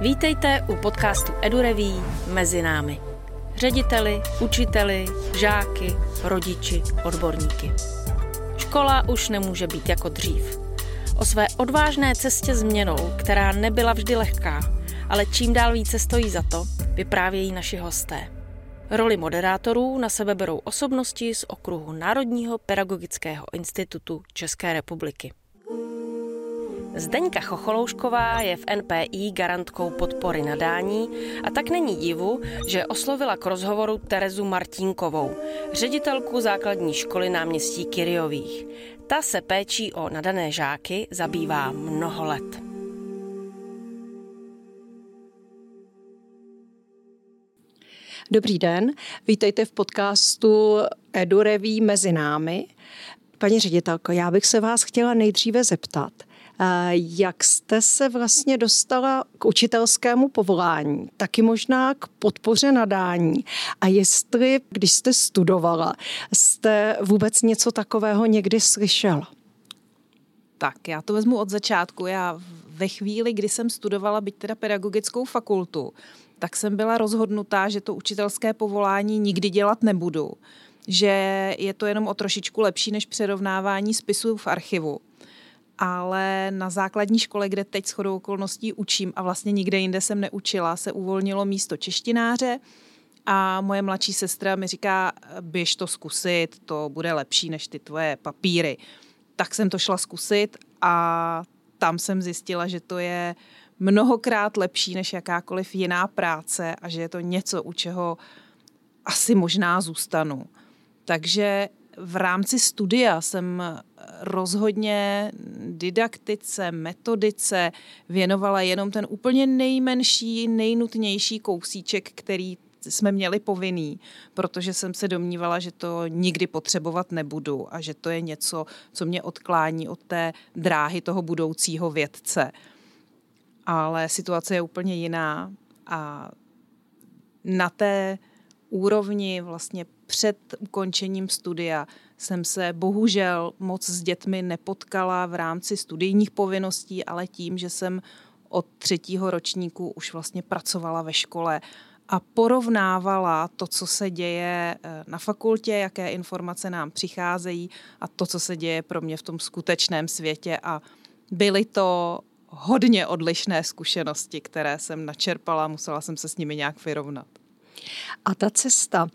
Vítejte u podcastu EduReví Mezi námi. Řediteli, učiteli, žáky, rodiči, odborníky. Škola už nemůže být jako dřív. O své odvážné cestě změnou, která nebyla vždy lehká, ale čím dál více stojí za to, vyprávějí naši hosté. Roli moderátorů na sebe berou osobnosti z okruhu Národního pedagogického institutu České republiky. Zdeňka Chocholoušková je v NPI garantkou podpory nadání a tak není divu, že oslovila k rozhovoru Terezu Martínkovou, ředitelku základní školy náměstí Kyriových. Ta se péčí o nadané žáky zabývá mnoho let. Dobrý den, vítejte v podcastu Edureví mezi námi. Paní ředitelko, já bych se vás chtěla nejdříve zeptat, jak jste se vlastně dostala k učitelskému povolání, taky možná k podpoře nadání a jestli, když jste studovala, jste vůbec něco takového někdy slyšela? Tak, já to vezmu od začátku. Já ve chvíli, kdy jsem studovala, byť teda pedagogickou fakultu, tak jsem byla rozhodnutá, že to učitelské povolání nikdy dělat nebudu. Že je to jenom o trošičku lepší než přerovnávání spisů v archivu. Ale na základní škole, kde teď shodou okolností učím a vlastně nikde jinde jsem neučila, se uvolnilo místo češtináře a moje mladší sestra mi říká, běž to zkusit, to bude lepší než ty tvoje papíry. Tak jsem to šla zkusit a tam jsem zjistila, že to je mnohokrát lepší než jakákoliv jiná práce a že je to něco, u čeho asi možná zůstanu. Takže v rámci studia jsem rozhodně didaktice, metodice věnovala jenom ten úplně nejmenší, nejnutnější kousíček, který jsme měli povinný, protože jsem se domnívala, že to nikdy potřebovat nebudu a že to je něco, co mě odklání od té dráhy toho budoucího vědce. Ale situace je úplně jiná a na té úrovni vlastně před ukončením studia jsem se bohužel moc s dětmi nepotkala v rámci studijních povinností, ale tím, že jsem od třetího ročníku už vlastně pracovala ve škole a porovnávala to, co se děje eh, na fakultě, jaké informace nám přicházejí a to, co se děje pro mě v tom skutečném světě. A byly to hodně odlišné zkušenosti, které jsem načerpala, musela jsem se s nimi nějak vyrovnat. A ta cesta,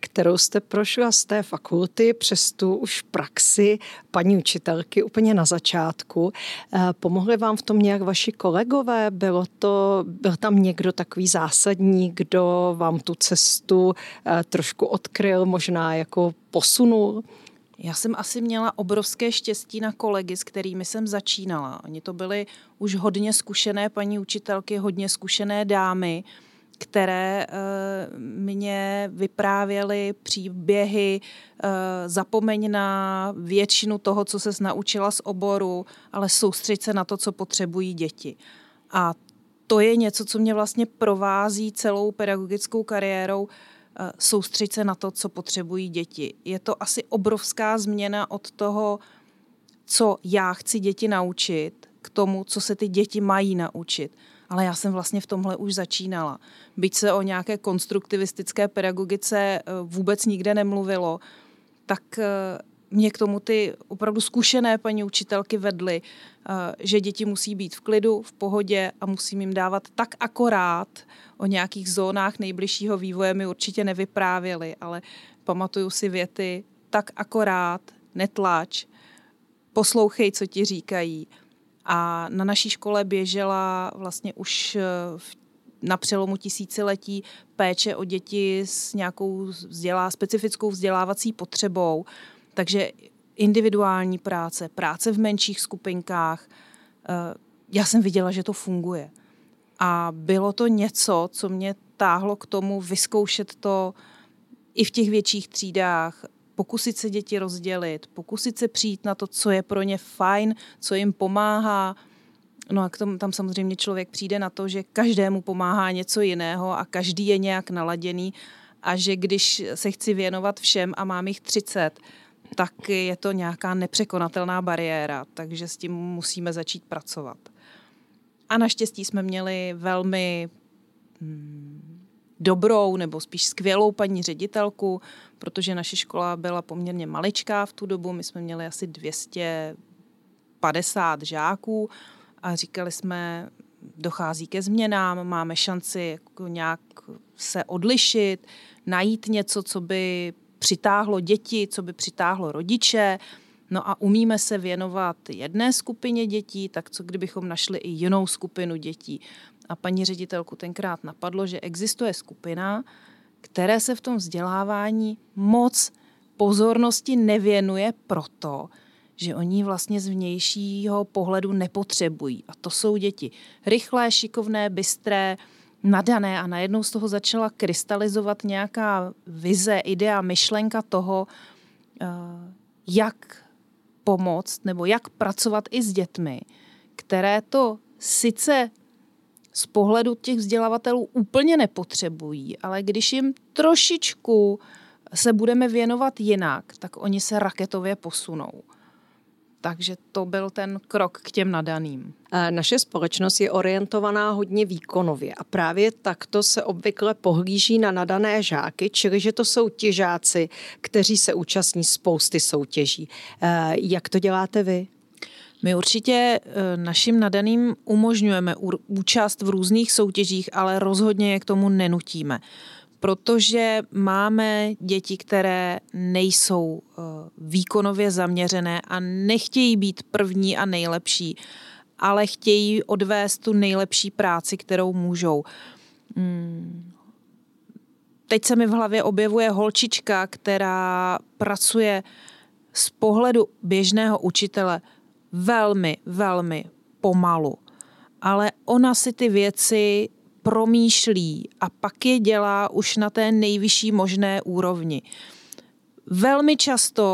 kterou jste prošla z té fakulty přes tu už praxi paní učitelky úplně na začátku, eh, pomohli vám v tom nějak vaši kolegové? Bylo to, byl tam někdo takový zásadní, kdo vám tu cestu eh, trošku odkryl, možná jako posunul? Já jsem asi měla obrovské štěstí na kolegy, s kterými jsem začínala. Oni to byly už hodně zkušené paní učitelky, hodně zkušené dámy, které uh, mě vyprávěly příběhy, uh, zapomeň na většinu toho, co se naučila z oboru, ale soustřeď se na to, co potřebují děti. A to je něco, co mě vlastně provází celou pedagogickou kariérou, Eh, soustřeď se na to, co potřebují děti. Je to asi obrovská změna od toho, co já chci děti naučit, k tomu, co se ty děti mají naučit. Ale já jsem vlastně v tomhle už začínala. Byť se o nějaké konstruktivistické pedagogice eh, vůbec nikde nemluvilo, tak eh, mě k tomu ty opravdu zkušené paní učitelky vedly, že děti musí být v klidu, v pohodě a musím jim dávat tak akorát, o nějakých zónách nejbližšího vývoje mi určitě nevyprávěli, ale pamatuju si věty tak akorát, netlač, poslouchej, co ti říkají. A na naší škole běžela vlastně už eh, na přelomu tisíciletí péče o děti s nějakou vzdělá, specifickou vzdělávací potřebou. Takže individuální práce, práce v menších skupinkách. Eh, já jsem viděla, že to funguje. A bylo to něco, co mě táhlo k tomu vyzkoušet to i v těch větších třídách, pokusit se děti rozdělit, pokusit se přijít na to, co je pro ně fajn, co jim pomáhá. No a k tomu, tam samozřejmě člověk přijde na to, že každému pomáhá něco jiného a každý je nějak naladěný a že když se chci věnovat všem a mám jich 30, tak je to nějaká nepřekonatelná bariéra, takže s tím musíme začít pracovat. A naštěstí jsme měli velmi hmm, dobrou nebo spíš skvělou paní ředitelku, protože naše škola byla poměrně maličká v tu dobu. My jsme měli asi 250 žáků a říkali jsme, dochází ke změnám, máme šanci jako nějak se odlišit, najít něco, co by přitáhlo děti, co by přitáhlo rodiče, No a umíme se věnovat jedné skupině dětí, tak co kdybychom našli i jinou skupinu dětí. A paní ředitelku tenkrát napadlo, že existuje skupina, které se v tom vzdělávání moc pozornosti nevěnuje proto, že oni vlastně z vnějšího pohledu nepotřebují. A to jsou děti rychlé, šikovné, bystré, nadané a najednou z toho začala krystalizovat nějaká vize, idea, myšlenka toho, eh, jak pomoct nebo jak pracovat i s dětmi, které to sice z pohledu těch vzdělavatelů úplně nepotřebují, ale když jim trošičku se budeme věnovat jinak, tak oni se raketově posunou. Takže to byl ten krok k těm nadaným. Naše společnost je orientovaná hodně výkonově a právě takto se obvykle pohlíží na nadané žáky, čili že to jsou ti žáci, kteří se účastní spousty soutěží. Jak to děláte vy? My určitě e, našim nadaným umožňujeme účast v různých soutěžích, ale rozhodně je k tomu nenutíme protože máme děti, které nejsou eh, výkonově zaměřené a nechtějí být první a nejlepší, ale chtějí odvést tu nejlepší práci, kterou můžou. Hmm. Teď se mi v hlavě objevuje holčička, která pracuje z pohledu běžného učitele velmi, velmi pomalu. Ale ona si ty věci promýšlí a pak je dělá už na té nejvyšší možné úrovni. Velmi často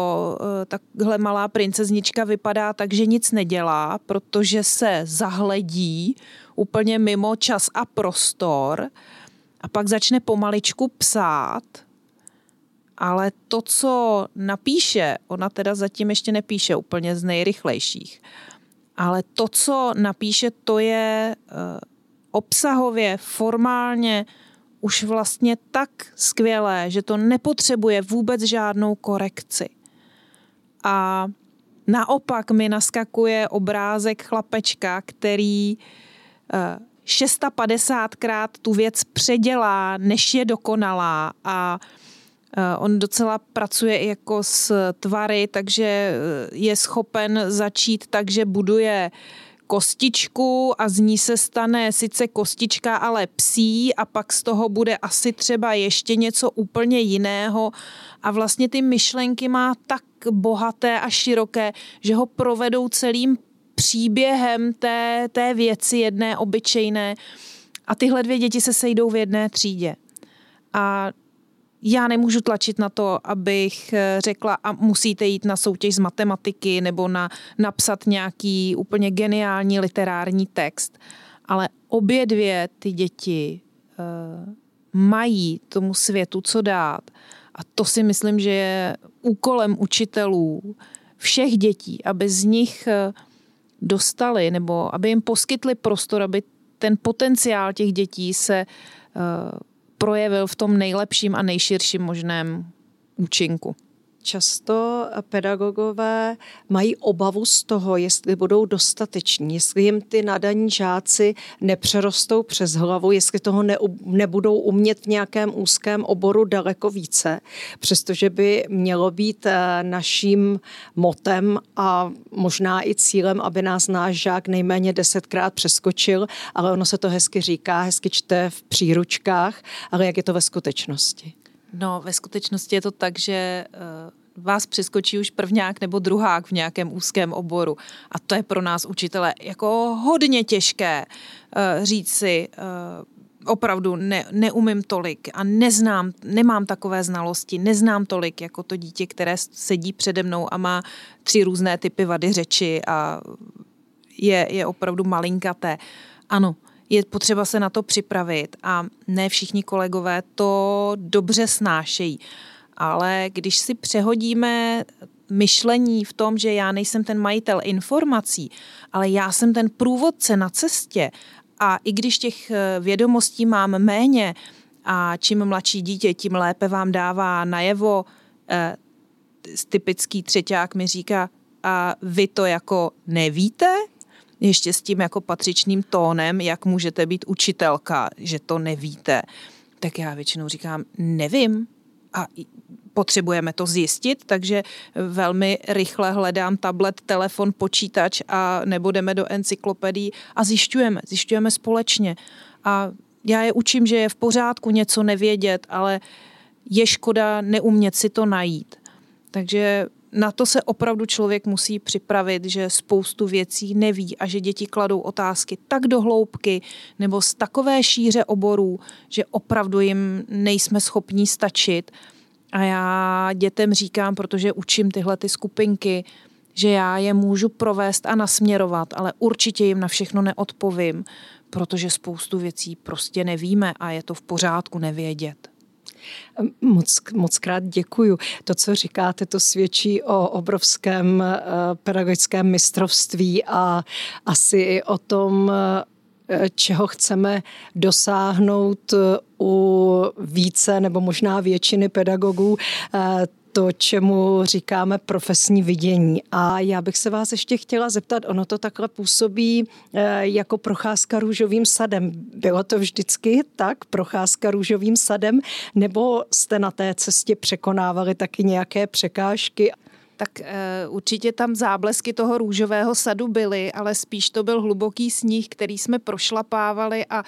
eh, takhle malá princeznička vypadá tak, že nic nedělá, protože se zahledí úplně mimo čas a prostor a pak začne pomaličku psát, ale to, co napíše, ona teda zatím ještě nepíše úplně z nejrychlejších, ale to, co napíše, to je eh, obsahově, formálně už vlastně tak skvělé, že to nepotřebuje vůbec žádnou korekci. A naopak mi naskakuje obrázek chlapečka, který 650krát eh, tu věc předělá, než je dokonalá a On docela pracuje i jako s tvary, takže eh, je schopen začít tak, že buduje kostičku a z ní se stane sice kostička, ale psí a pak z toho bude asi třeba ještě něco úplně jiného a vlastně ty myšlenky má tak bohaté a široké, že ho provedou celým příběhem té, té věci jedné obyčejné a tyhle dvě děti se sejdou v jedné třídě. A já nemůžu tlačit na to, abych eh, řekla a musíte jít na soutěž z matematiky nebo na napsat nějaký úplně geniální literární text, ale obě dvě ty děti uh, mají tomu světu co dát. A to si myslím, že je úkolem učitelů všech dětí, aby z nich eh, dostali nebo aby jim poskytli prostor, aby ten potenciál těch dětí se uh, projevil v tom nejlepším a nejširším možném účinku. Často pedagogové mají obavu z toho, jestli budou dostateční, jestli jim ty nadaní žáci nepřerostou přes hlavu, jestli toho ne, nebudou umět v nějakém úzkém oboru daleko více, přestože by mělo být eh, naším motem a možná i cílem, aby nás náš žák nejméně desetkrát přeskočil, ale ono se to hezky říká, hezky čte v příručkách, ale jak je to ve skutečnosti? No, ve skutečnosti je to tak, že uh, vás přeskočí už prvňák nebo druhák v nějakém úzkém oboru. A to je pro nás učitele jako hodně těžké uh, říct si, uh, opravdu ne, neumím tolik a neznám, nemám takové znalosti, neznám tolik jako to dítě, které sedí přede mnou a má tři různé typy vady řeči a je, je opravdu malinkaté. Ano, je potřeba se na to připravit a ne všichni kolegové to dobře snášejí. Ale když si přehodíme myšlení v tom, že já nejsem ten majitel informací, ale já jsem ten průvodce na cestě a i když těch eh, vědomostí mám méně a čím mladší dítě, tím lépe vám dává najevo, eh, typický třeťák mi říká, a vy to jako nevíte? Ještě s tím jako patřičným tónem, jak můžete být učitelka, že to nevíte. Tak já většinou říkám, nevím. A potřebujeme to zjistit, takže velmi rychle hledám tablet, telefon, počítač a nebudeme do encyklopedii a zjišťujeme, zjišťujeme společně. A já je učím, že je v pořádku něco nevědět, ale je škoda neumět si to najít. Takže na to se opravdu člověk musí připravit, že spoustu věcí neví a že děti kladou otázky tak do hloubky nebo z takové šíře oborů, že opravdu jim nejsme schopní stačit. A já dětem říkám, protože učím tyhle ty skupinky, že já je můžu provést a nasměrovat, ale určitě jim na všechno neodpovím, protože spoustu věcí prostě nevíme a je to v pořádku nevědět. Moc, moc krát děkuju. To, co říkáte, to svědčí o obrovském eh, pedagogickém mistrovství a asi i o tom, eh, čeho chceme dosáhnout u více nebo možná většiny pedagogů eh, to, čemu říkáme profesní vidění. A já bych se vás ještě chtěla zeptat, ono to takhle působí eh, jako procházka růžovým sadem. Bylo to vždycky tak, procházka růžovým sadem, nebo jste na té cestě překonávali taky nějaké překážky? Tak uh, určitě tam záblesky toho růžového sadu byly, ale spíš to byl hluboký sníh, který jsme prošlapávali a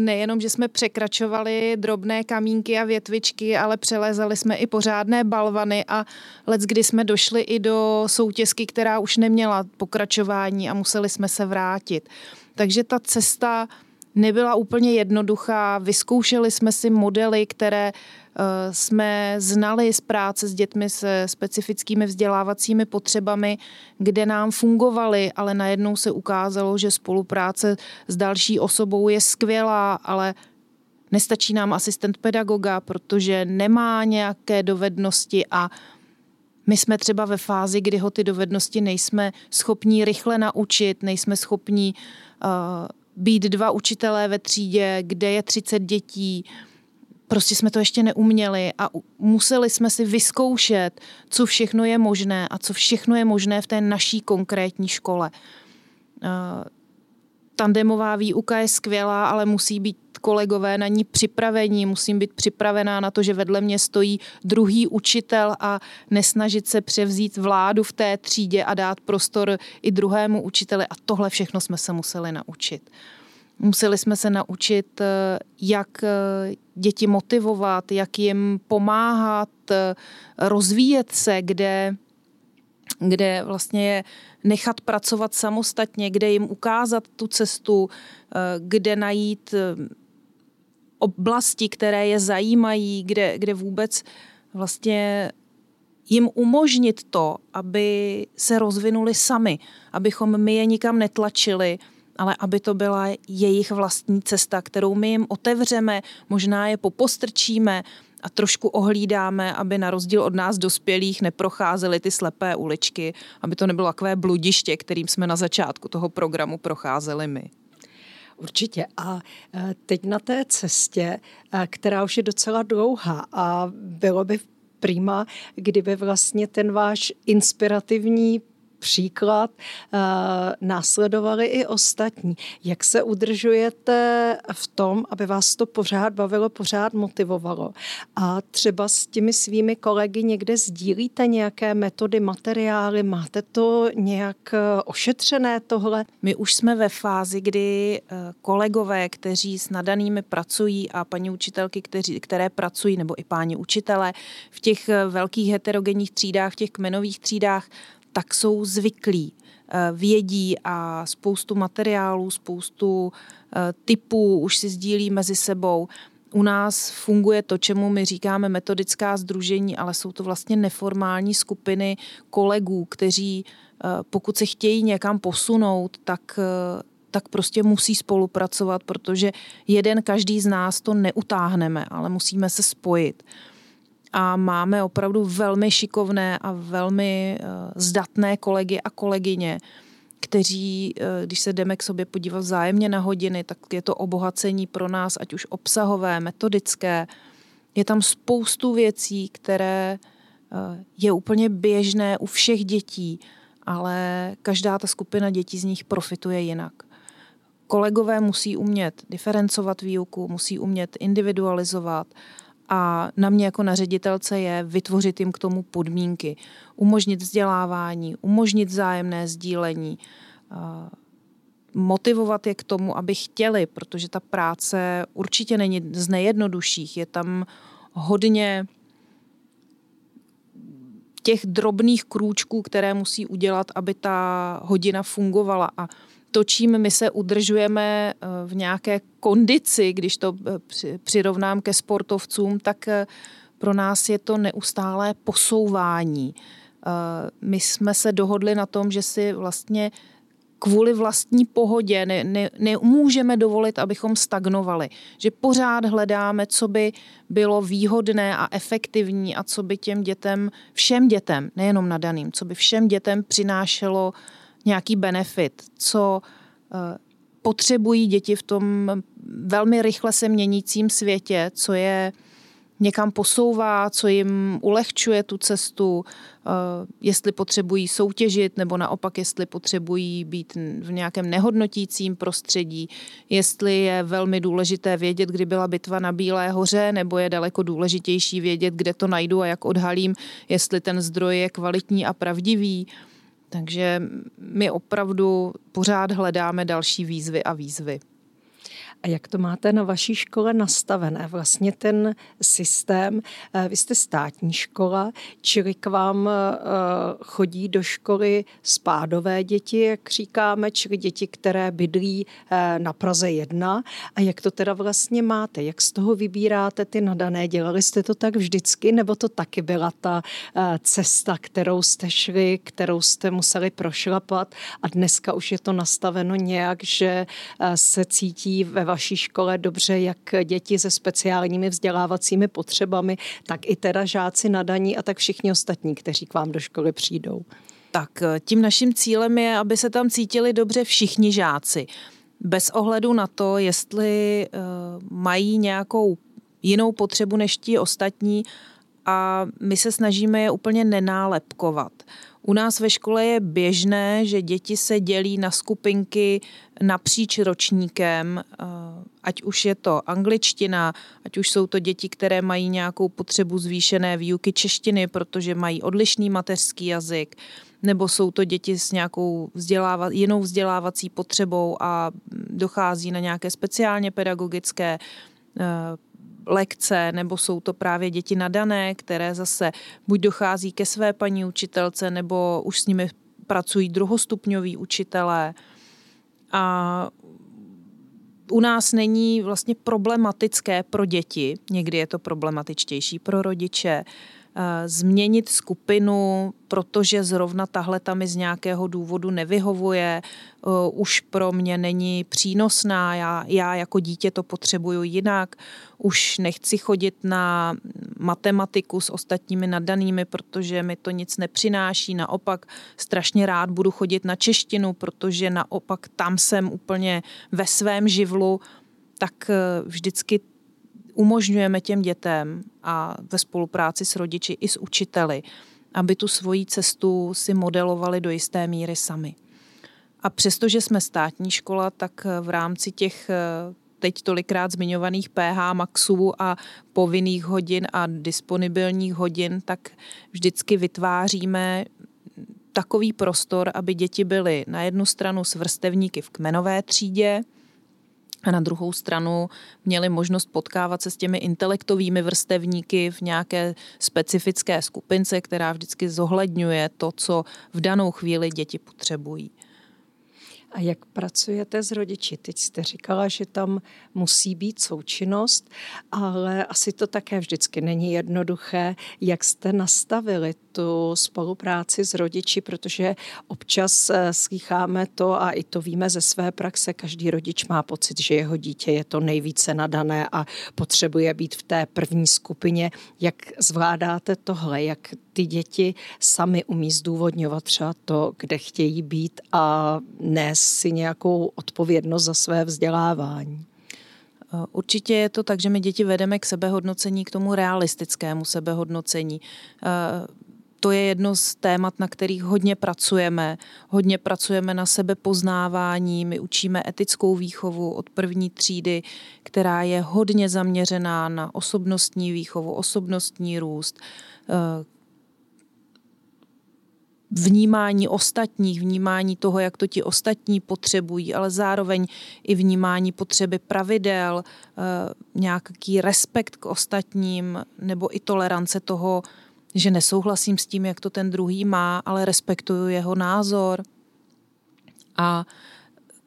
nejenom, že jsme překračovali drobné kamínky a větvičky, ale přelézali jsme i pořádné balvany a let, kdy jsme došli i do soutězky, která už neměla pokračování a museli jsme se vrátit. Takže ta cesta nebyla úplně jednoduchá. Vyzkoušeli jsme si modely, které Eh, jsme znali z práce s dětmi se specifickými vzdělávacími potřebami, kde nám fungovaly, ale najednou se ukázalo, že spolupráce s další osobou je skvělá, ale nestačí nám asistent pedagoga, protože nemá nějaké dovednosti a my jsme třeba ve fázi, kdy ho ty dovednosti nejsme schopní rychle naučit, nejsme schopní uh, být dva učitelé ve třídě, kde je 30 dětí, prostě jsme to ještě neuměli a museli jsme si vyzkoušet, co všechno je možné a co všechno je možné v té naší konkrétní škole. Uh, tandemová výuka je skvělá, ale musí být kolegové na ní připravení, musím být připravená na to, že vedle mě stojí druhý učitel a nesnažit se převzít vládu v té třídě a dát prostor i druhému učiteli a tohle všechno jsme se museli naučit. Museli jsme se naučit, eh, jak eh, děti motivovat, jak jim pomáhat, eh, rozvíjet se, kde, kde vlastně je nechat pracovat samostatně, kde jim ukázat tu cestu, kde najít oblasti, které je zajímají, kde, kde vůbec vlastně jim umožnit to, aby se rozvinuli sami, abychom my je nikam netlačili, ale aby to byla jejich vlastní cesta, kterou my jim otevřeme, možná je popostrčíme a trošku ohlídáme, aby na rozdíl od nás dospělých neprocházely ty slepé uličky, aby to nebylo takové bludiště, kterým jsme na začátku toho programu procházeli my. Určitě. A e, teď na té cestě, e, která už je docela dlouhá a bylo by prima, kdyby vlastně ten váš inspirativní příklad uh, následovali i ostatní. Jak se udržujete v tom, aby vás to pořád bavilo, pořád motivovalo? A třeba s těmi svými kolegy někde sdílíte nějaké metody, materiály? Máte to nějak eh, ošetřené tohle? My už jsme ve fázi, kdy eh, kolegové, kteří s nadanými pracují a paní učitelky, kteří, které pracují, nebo i páni učitele v těch velkých heterogenních třídách, v těch kmenových třídách, tak jsou zvyklí, eh, vědí a spoustu materiálů, spoustu eh, typů už si sdílí mezi sebou. U nás funguje to, čemu my říkáme metodická združení, ale jsou to vlastně neformální skupiny kolegů, kteří eh, pokud se chtějí někam posunout, tak tak prostě musí spolupracovat, protože jeden každý z nás to neutáhneme, ale musíme se spojit. A máme opravdu velmi šikovné a velmi zdatné kolegy a kolegyně, kteří, když se jdeme k sobě podívat vzájemně na hodiny, tak je to obohacení pro nás, ať už obsahové, metodické. Je tam spoustu věcí, které je úplně běžné u všech dětí, ale každá ta skupina dětí z nich profituje jinak. Kolegové musí umět diferencovat výuku, musí umět individualizovat a na mě jako na ředitelce je vytvořit jim k tomu podmínky, umožnit vzdělávání, umožnit zájemné sdílení, motivovat je k tomu, aby chtěli, protože ta práce určitě není z nejjednodušších. Je tam hodně těch drobných krůčků, které musí udělat, aby ta hodina fungovala. A to, čím my se udržujeme eh, v nějaké kondici, když to eh, přirovnám ke sportovcům, tak eh, pro nás je to neustálé posouvání. My jsme se dohodli na tom, že si vlastně kvůli vlastní pohodě ne, ne, nemůžeme dovolit, abychom stagnovali. Že pořád hledáme, co by bylo výhodné a efektivní a co by těm dětem, všem dětem, nejenom nadaným, co by všem dětem přinášelo nějaký benefit, co uh, potřebují děti v tom velmi rychle se měnícím světě, co je někam posouvá, co jim ulehčuje tu cestu, eh, jestli potřebují soutěžit nebo naopak, jestli potřebují být v nějakém nehodnotícím prostředí, jestli je velmi důležité vědět, kdy byla bitva na Bílé hoře, nebo je daleko důležitější vědět, kde to najdu a jak odhalím, jestli ten zdroj je kvalitní a pravdivý. Takže my opravdu pořád hledáme další výzvy a výzvy. A jak to máte na vaší škole nastavené? Vlastně ten systém, eh, vy jste státní škola, čili k vám eh, chodí do školy spádové děti, jak říkáme, čili děti, které bydlí eh, na Praze 1. A jak to teda vlastně máte? Jak z toho vybíráte ty nadané? Dělali jste to tak vždycky, nebo to taky byla ta cesta, kterou jste šli, kterou jste museli prošlapat a dneska už je to nastaveno nějak, že se cítí ve vaší škole dobře jak děti se speciálními vzdělávacími potřebami, tak i teda žáci nadaní a tak všichni ostatní, kteří k vám do školy přijdou. Tak eh, tím naším cílem je, aby se tam cítili dobře všichni žáci. Bez ohledu na to, jestli uh, mají nějakou jinou potřebu než ti ostatní a my se snažíme je úplně nenálepkovat. U nás ve škole je běžné, že děti se dělí na skupinky napříč ročníkem, eh, ať už je to angličtina, ať už jsou to děti, které mají nějakou potřebu zvýšené výuky češtiny, protože mají odlišný mateřský jazyk, nebo jsou to děti s nějakou vzděláva, jinou vzdělávací potřebou a dochází na nějaké speciálně pedagogické eh, lekce, nebo jsou to právě děti nadané, které zase buď dochází ke své paní učitelce, nebo už s nimi pracují druhostupňoví učitelé. A u nás není vlastně problematické pro děti, někdy je to problematičtější pro rodiče, změnit skupinu, protože zrovna tahle tam z nějakého důvodu nevyhovuje, eh, už pro mě není přínosná, já, já jako dítě to potřebuju jinak, už nechci chodit na matematiku s ostatními nadanými, protože mi to nic nepřináší, naopak strašně rád budu chodit na češtinu, protože naopak tam jsem úplně ve svém živlu, tak eh, vždycky umožňujeme těm dětem a ve spolupráci s rodiči i s učiteli, aby tu svoji cestu si modelovali do jisté míry sami. A přestože jsme státní škola, tak v rámci těch teď tolikrát zmiňovaných PH maxů a povinných hodin a disponibilních hodin, tak vždycky vytváříme takový prostor, aby děti byly na jednu stranu s vrstevníky v kmenové třídě, a na druhou stranu měli možnost potkávat se s těmi intelektovými vrstevníky v nějaké specifické skupince, která vždycky zohledňuje to, co v danou chvíli děti potřebují. A jak pracujete s rodiči? Teď jste říkala, že tam musí být součinnost, ale asi to také vždycky není jednoduché. Jak jste nastavili tu spolupráci s rodiči, protože občas eh, slycháme to a i to víme ze své praxe, každý rodič má pocit, že jeho dítě je to nejvíce nadané a potřebuje být v té první skupině. Jak zvládáte tohle? Jak ty děti sami umí zdůvodňovat třeba to, kde chtějí být a nést si nějakou odpovědnost za své vzdělávání? Určitě je to tak, že my děti vedeme k sebehodnocení, k tomu realistickému sebehodnocení to je jedno z témat, na kterých hodně pracujeme. Hodně pracujeme na sebepoznávání, my učíme etickou výchovu od první třídy, která je hodně zaměřená na osobnostní výchovu, osobnostní růst, eh, vnímání ostatních, vnímání toho, jak to ti ostatní potřebují, ale zároveň i vnímání potřeby pravidel, eh, nějaký respekt k ostatním nebo i tolerance toho, že nesouhlasím s tím, jak to ten druhý má, ale respektuju jeho názor. A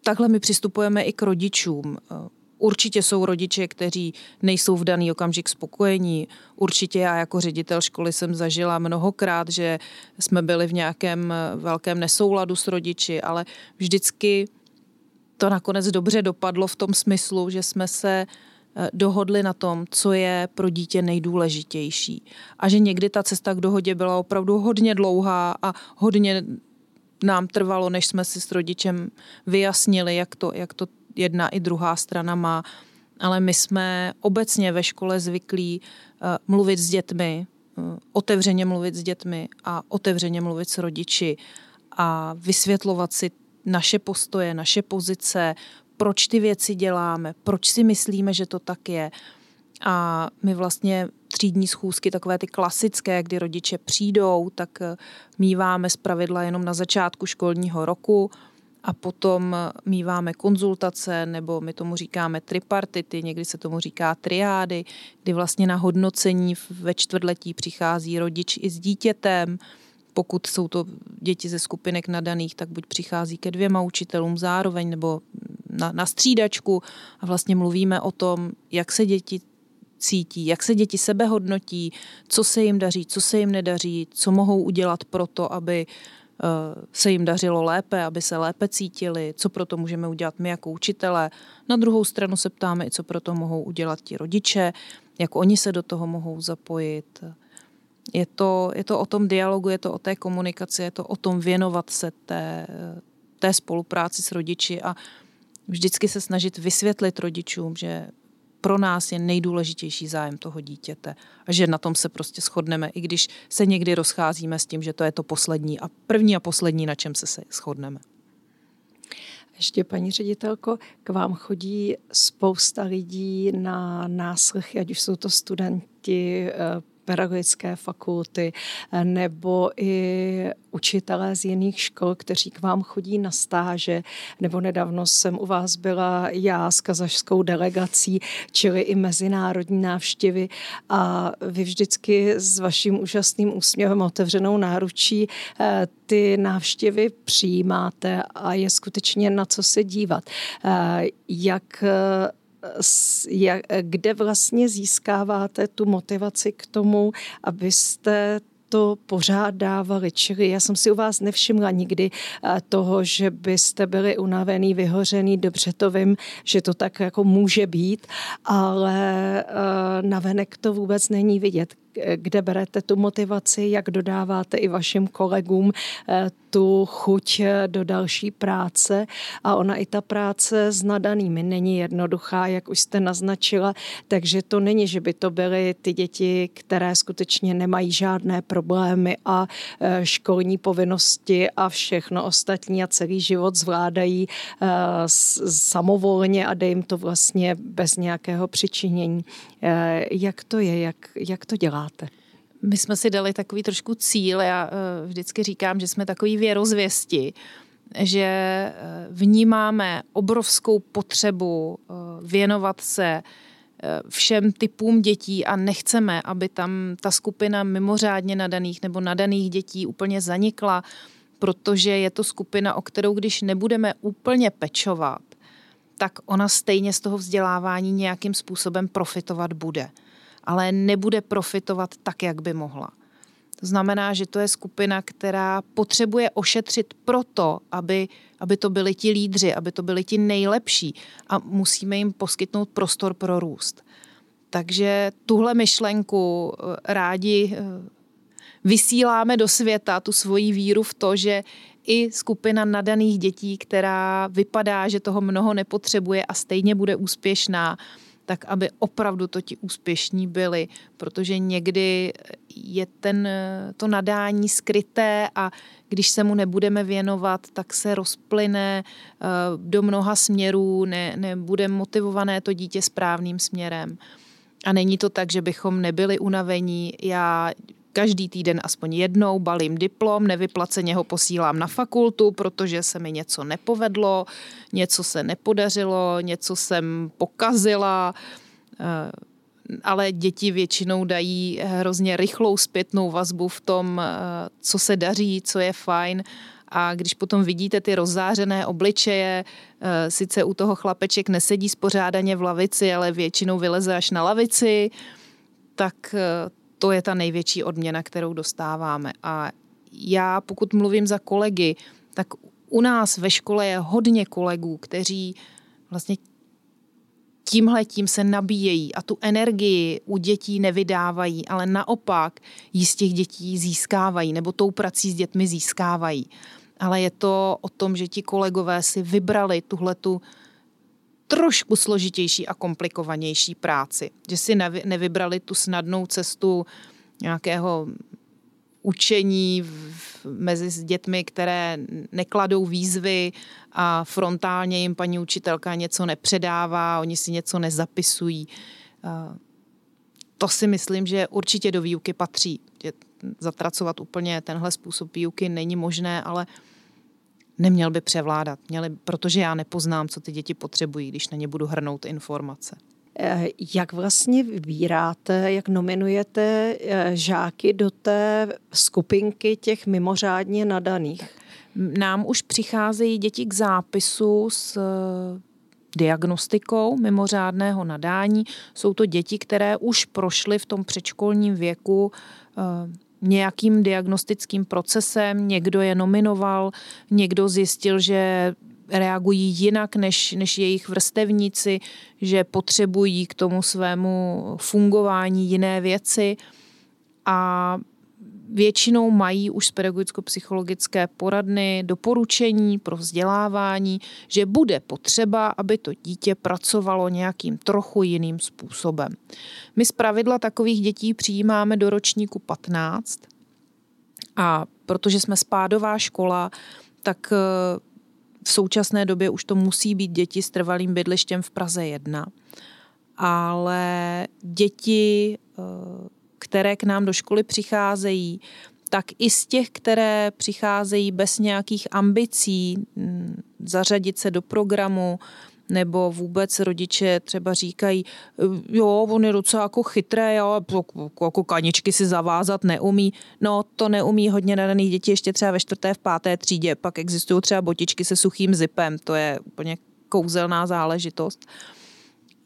takhle my přistupujeme i k rodičům. Určitě jsou rodiče, kteří nejsou v daný okamžik spokojení. Určitě já jako ředitel školy jsem zažila mnohokrát, že jsme byli v nějakém velkém nesouladu s rodiči, ale vždycky to nakonec dobře dopadlo v tom smyslu, že jsme se Eh, dohodli na tom, co je pro dítě nejdůležitější. A že někdy ta cesta k dohodě byla opravdu hodně dlouhá a hodně nám trvalo, než jsme si s rodičem vyjasnili, jak to, jak to jedna i druhá strana má. Ale my jsme obecně ve škole zvyklí uh, mluvit s dětmi, uh, otevřeně mluvit s dětmi a otevřeně mluvit s rodiči a vysvětlovat si naše postoje, naše pozice, proč ty věci děláme, proč si myslíme, že to tak je. A my vlastně třídní schůzky, takové ty klasické, kdy rodiče přijdou, tak eh, míváme z pravidla jenom na začátku školního roku a potom míváme konzultace, nebo my tomu říkáme tripartity, někdy se tomu říká triády, kdy vlastně na hodnocení ve čtvrtletí přichází rodič i s dítětem, pokud jsou to děti ze skupinek nadaných, tak buď přichází ke dvěma učitelům zároveň nebo na, na střídačku. A vlastně mluvíme o tom, jak se děti cítí, jak se děti sebe hodnotí, co se jim daří, co se jim nedaří, co mohou udělat pro to, aby eh, se jim dařilo lépe, aby se lépe cítili, co pro to můžeme udělat my jako učitelé. Na druhou stranu se ptáme, co pro to mohou udělat ti rodiče, jak oni se do toho mohou zapojit. Je to, je to o tom dialogu, je to o té komunikaci, je to o tom věnovat se té, té spolupráci s rodiči a vždycky se snažit vysvětlit rodičům, že pro nás je nejdůležitější zájem toho dítěte a že na tom se prostě shodneme, i když se někdy rozcházíme s tím, že to je to poslední a první a poslední, na čem se, se shodneme. Ještě paní ředitelko, k vám chodí spousta lidí na náslechy, ať už jsou to studenti, eh, pedagogické fakulty nebo i učitelé z jiných škol, kteří k vám chodí na stáže, nebo nedávno jsem u vás byla já s kazašskou delegací, čili i mezinárodní návštěvy a vy vždycky s vaším úžasným úsměvem otevřenou náručí eh, ty návštěvy přijímáte a je skutečně na co se dívat. Eh, jak, kde vlastně získáváte tu motivaci k tomu, abyste to pořád dávali. Čili já jsem si u vás nevšimla nikdy eh, toho, že byste byli unavený, vyhořený. Dobře to vím, že to tak jako může být, ale eh, navenek to vůbec není vidět kde berete tu motivaci, jak dodáváte i vašim kolegům eh, tu chuť eh, do další práce. A ona i ta práce s nadanými není jednoduchá, jak už jste naznačila, takže to není, že by to byly ty děti, které skutečně nemají žádné problémy a eh, školní povinnosti a všechno ostatní a celý život zvládají samovolně a dej jim to vlastně bez nějakého přičinění. Jak to je, jak, jak to dělá? Děláte? My jsme si dali takový trošku cíl, já eh, vždycky říkám, že jsme takový věrozvěsti, že eh, vnímáme obrovskou potřebu eh, věnovat se všem typům dětí a nechceme, aby tam ta skupina mimořádně nadaných nebo nadaných dětí úplně zanikla, protože je to skupina, o kterou když nebudeme úplně pečovat, tak ona stejně z toho vzdělávání nějakým způsobem profitovat bude. Ale nebude profitovat tak, jak by mohla. To znamená, že to je skupina, která potřebuje ošetřit proto, aby, aby to byli ti lídři, aby to byli ti nejlepší a musíme jim poskytnout prostor pro růst. Takže tuhle myšlenku eh, rádi eh, vysíláme do světa, tu svoji víru v to, že i skupina nadaných dětí, která vypadá, že toho mnoho nepotřebuje a stejně bude úspěšná, tak aby opravdu to ti úspěšní byli, protože někdy je ten, to nadání skryté a když se mu nebudeme věnovat, tak se rozplyne eh, do mnoha směrů, ne, nebude motivované to dítě správným směrem. A není to tak, že bychom nebyli unavení. Já každý týden aspoň jednou balím diplom, nevyplaceně ho posílám na fakultu, protože se mi něco nepovedlo, něco se nepodařilo, něco jsem pokazila, eh, ale děti většinou dají hrozně rychlou zpětnou vazbu v tom, eh, co se daří, co je fajn. A když potom vidíte ty rozzářené obličeje, eh, sice u toho chlapeček nesedí spořádaně v lavici, ale většinou vyleze až na lavici, tak to je ta největší odměna, kterou dostáváme. A já, pokud mluvím za kolegy, tak u nás ve škole je hodně kolegů, kteří vlastně tímhle tím se nabíjejí a tu energii u dětí nevydávají, ale naopak ji z těch dětí získávají nebo tou prací s dětmi získávají. Ale je to o tom, že ti kolegové si vybrali tuhletu trošku složitější a komplikovanější práci. Že si nevybrali tu snadnou cestu nějakého učení v, mezi dětmi, které nekladou výzvy a frontálně jim paní učitelka něco nepředává, oni si něco nezapisují. To si myslím, že určitě do výuky patří. Zatracovat úplně tenhle způsob výuky není možné, ale neměl by převládat, měli, protože já nepoznám, co ty děti potřebují, když na ně budu hrnout informace. Eh, jak vlastně vybíráte, jak nominujete eh, žáky do té skupinky těch mimořádně nadaných? Nám už přicházejí děti k zápisu s eh, diagnostikou mimořádného nadání. Jsou to děti, které už prošly v tom předškolním věku nějakým diagnostickým procesem, někdo je nominoval, někdo zjistil, že reagují jinak než, než jejich vrstevníci, že potřebují k tomu svému fungování jiné věci. A většinou mají už z pedagogicko-psychologické poradny doporučení pro vzdělávání, že bude potřeba, aby to dítě pracovalo nějakým trochu jiným způsobem. My z pravidla takových dětí přijímáme do ročníku 15 a protože jsme spádová škola, tak eh, v současné době už to musí být děti s trvalým bydlištěm v Praze 1. Ale děti eh, které k nám do školy přicházejí, tak i z těch, které přicházejí bez nějakých ambicí mm, zařadit se do programu, nebo vůbec rodiče třeba říkají, jo, on je docela jako chytré, jo, jako kaničky si zavázat neumí. No, to neumí hodně nadaných dětí ještě třeba ve čtvrté, v páté třídě. Pak existují třeba botičky se suchým zipem, to je úplně kouzelná záležitost. Uh,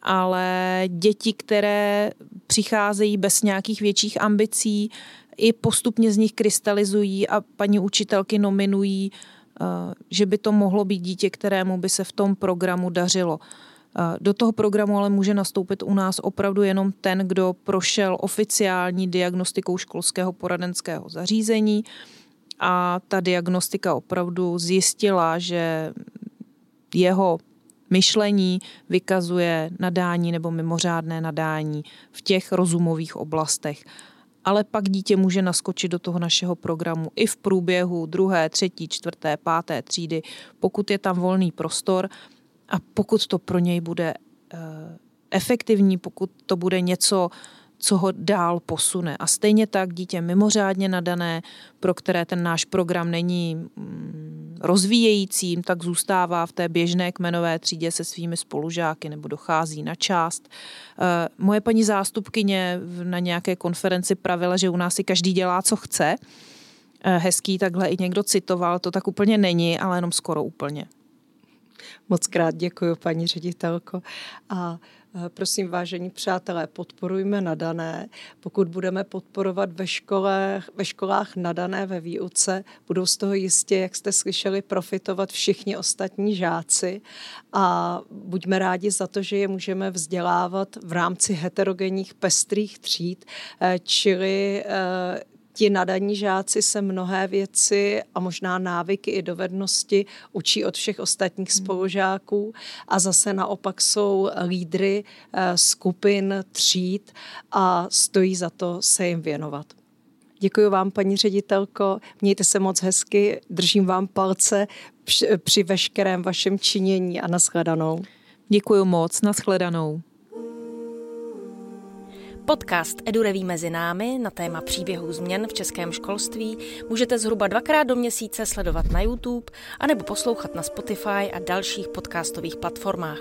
ale děti, které přicházejí bez nějakých větších ambicí, i postupně z nich krystalizují a paní učitelky nominují, eh, že by to mohlo být dítě, kterému by se v tom programu dařilo. Eh, do toho programu ale může nastoupit u nás opravdu jenom ten, kdo prošel oficiální diagnostikou školského poradenského zařízení a ta diagnostika opravdu zjistila, že jeho myšlení vykazuje nadání nebo mimořádné nadání v těch rozumových oblastech. Ale pak dítě může naskočit do toho našeho programu i v průběhu druhé, třetí, čtvrté, páté třídy, pokud je tam volný prostor a pokud to pro něj bude eh, efektivní, pokud to bude něco, co ho dál posune. A stejně tak dítě mimořádně nadané, pro které ten náš program není mm, rozvíjejícím, tak zůstává v té běžné kmenové třídě se svými spolužáky nebo dochází na část. Eh, moje paní zástupkyně na nějaké konferenci pravila, že u nás si každý dělá, co chce, hezký takhle i někdo citoval. To tak úplně není, ale jenom skoro úplně. Moc krát děkuji, paní ředitelko. A Eh, prosím, vážení přátelé, podporujme nadané. Pokud budeme podporovat ve, škole, ve školách nadané ve výuce, budou z toho jistě, jak jste slyšeli, profitovat všichni ostatní žáci a buďme rádi za to, že je můžeme vzdělávat v rámci heterogenních pestrých tříd, eh, čili eh, ti nadaní žáci se mnohé věci a možná návyky i dovednosti učí od všech ostatních hmm. spolužáků a zase naopak jsou lídry eh, skupin, tříd a stojí za to se jim věnovat. Děkuji vám, paní ředitelko, mějte se moc hezky, držím vám palce při veškerém vašem činění a nashledanou. Děkuji moc, nashledanou. Podcast Edureví mezi námi na téma příběhů změn v českém školství můžete zhruba dvakrát do měsíce sledovat na YouTube anebo poslouchat na Spotify a dalších podcastových platformách.